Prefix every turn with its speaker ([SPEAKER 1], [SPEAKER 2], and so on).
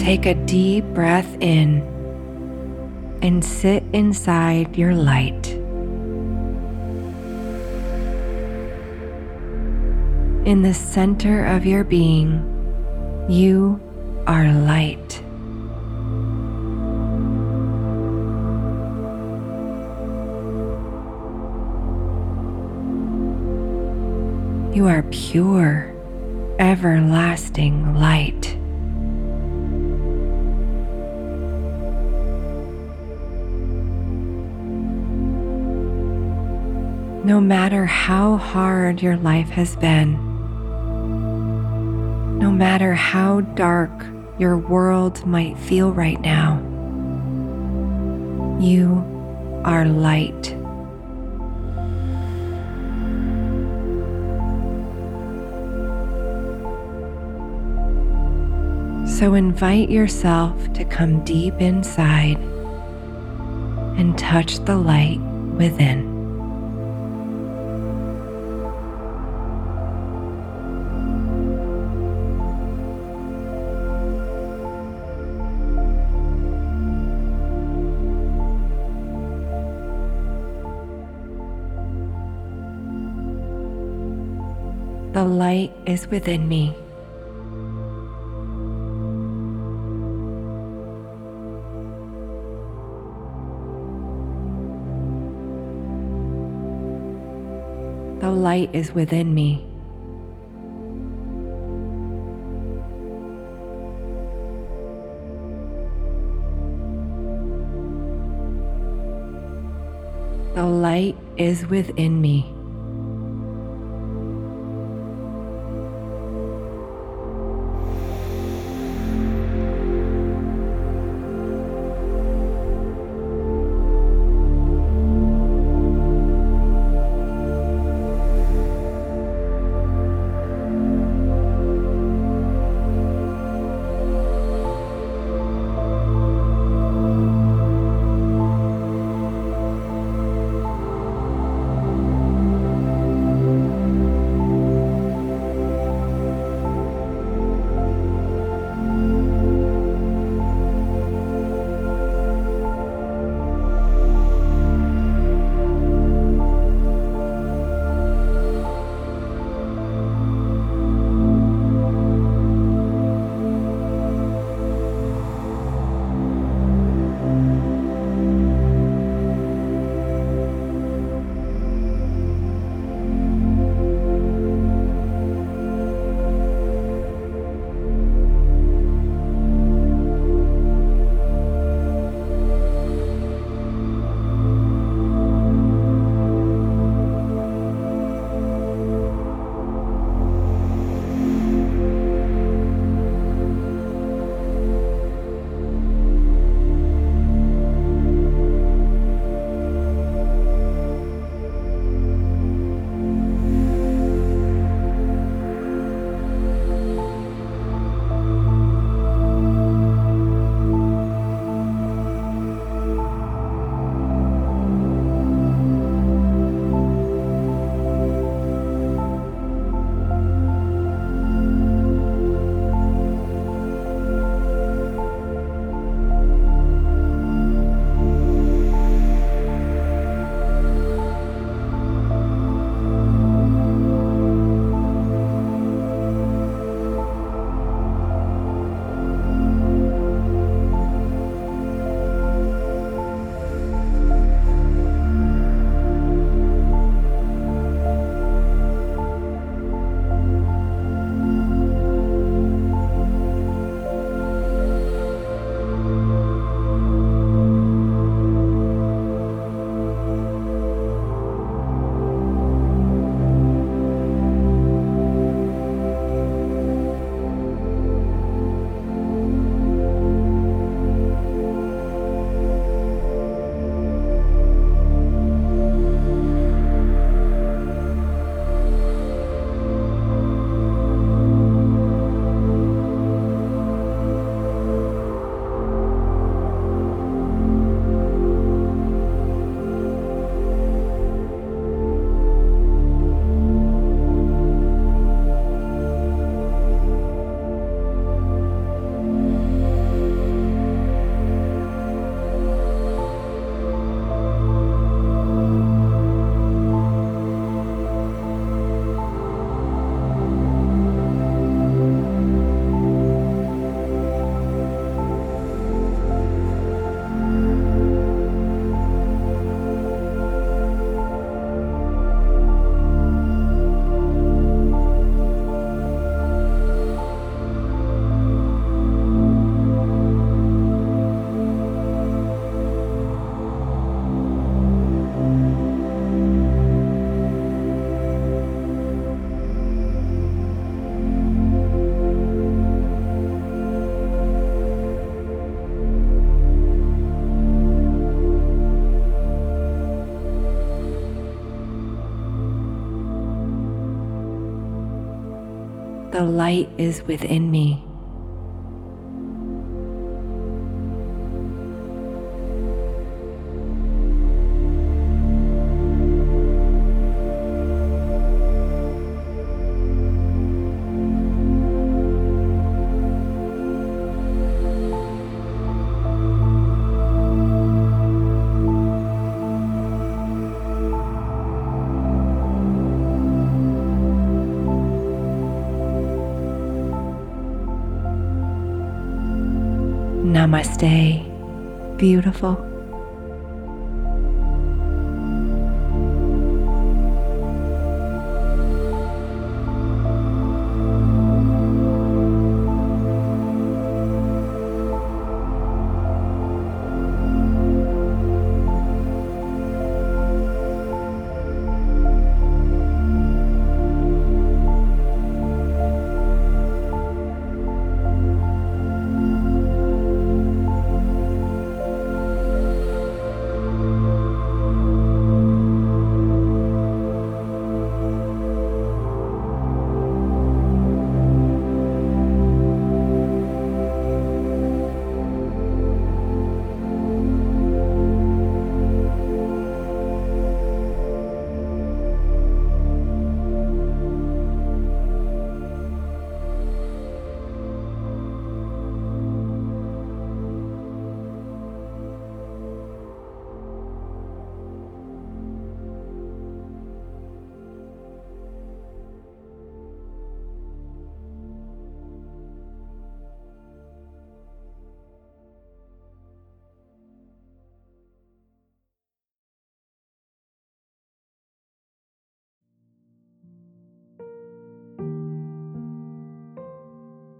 [SPEAKER 1] Take a deep breath in and sit inside your light. In the center of your being, you are light. You are pure, everlasting light. No matter how hard your life has been, no matter how dark your world might feel right now, you are light. So invite yourself to come deep inside and touch the light within. The light is within me. The light is within me. The light is within me. The light is within me. Namaste, beautiful.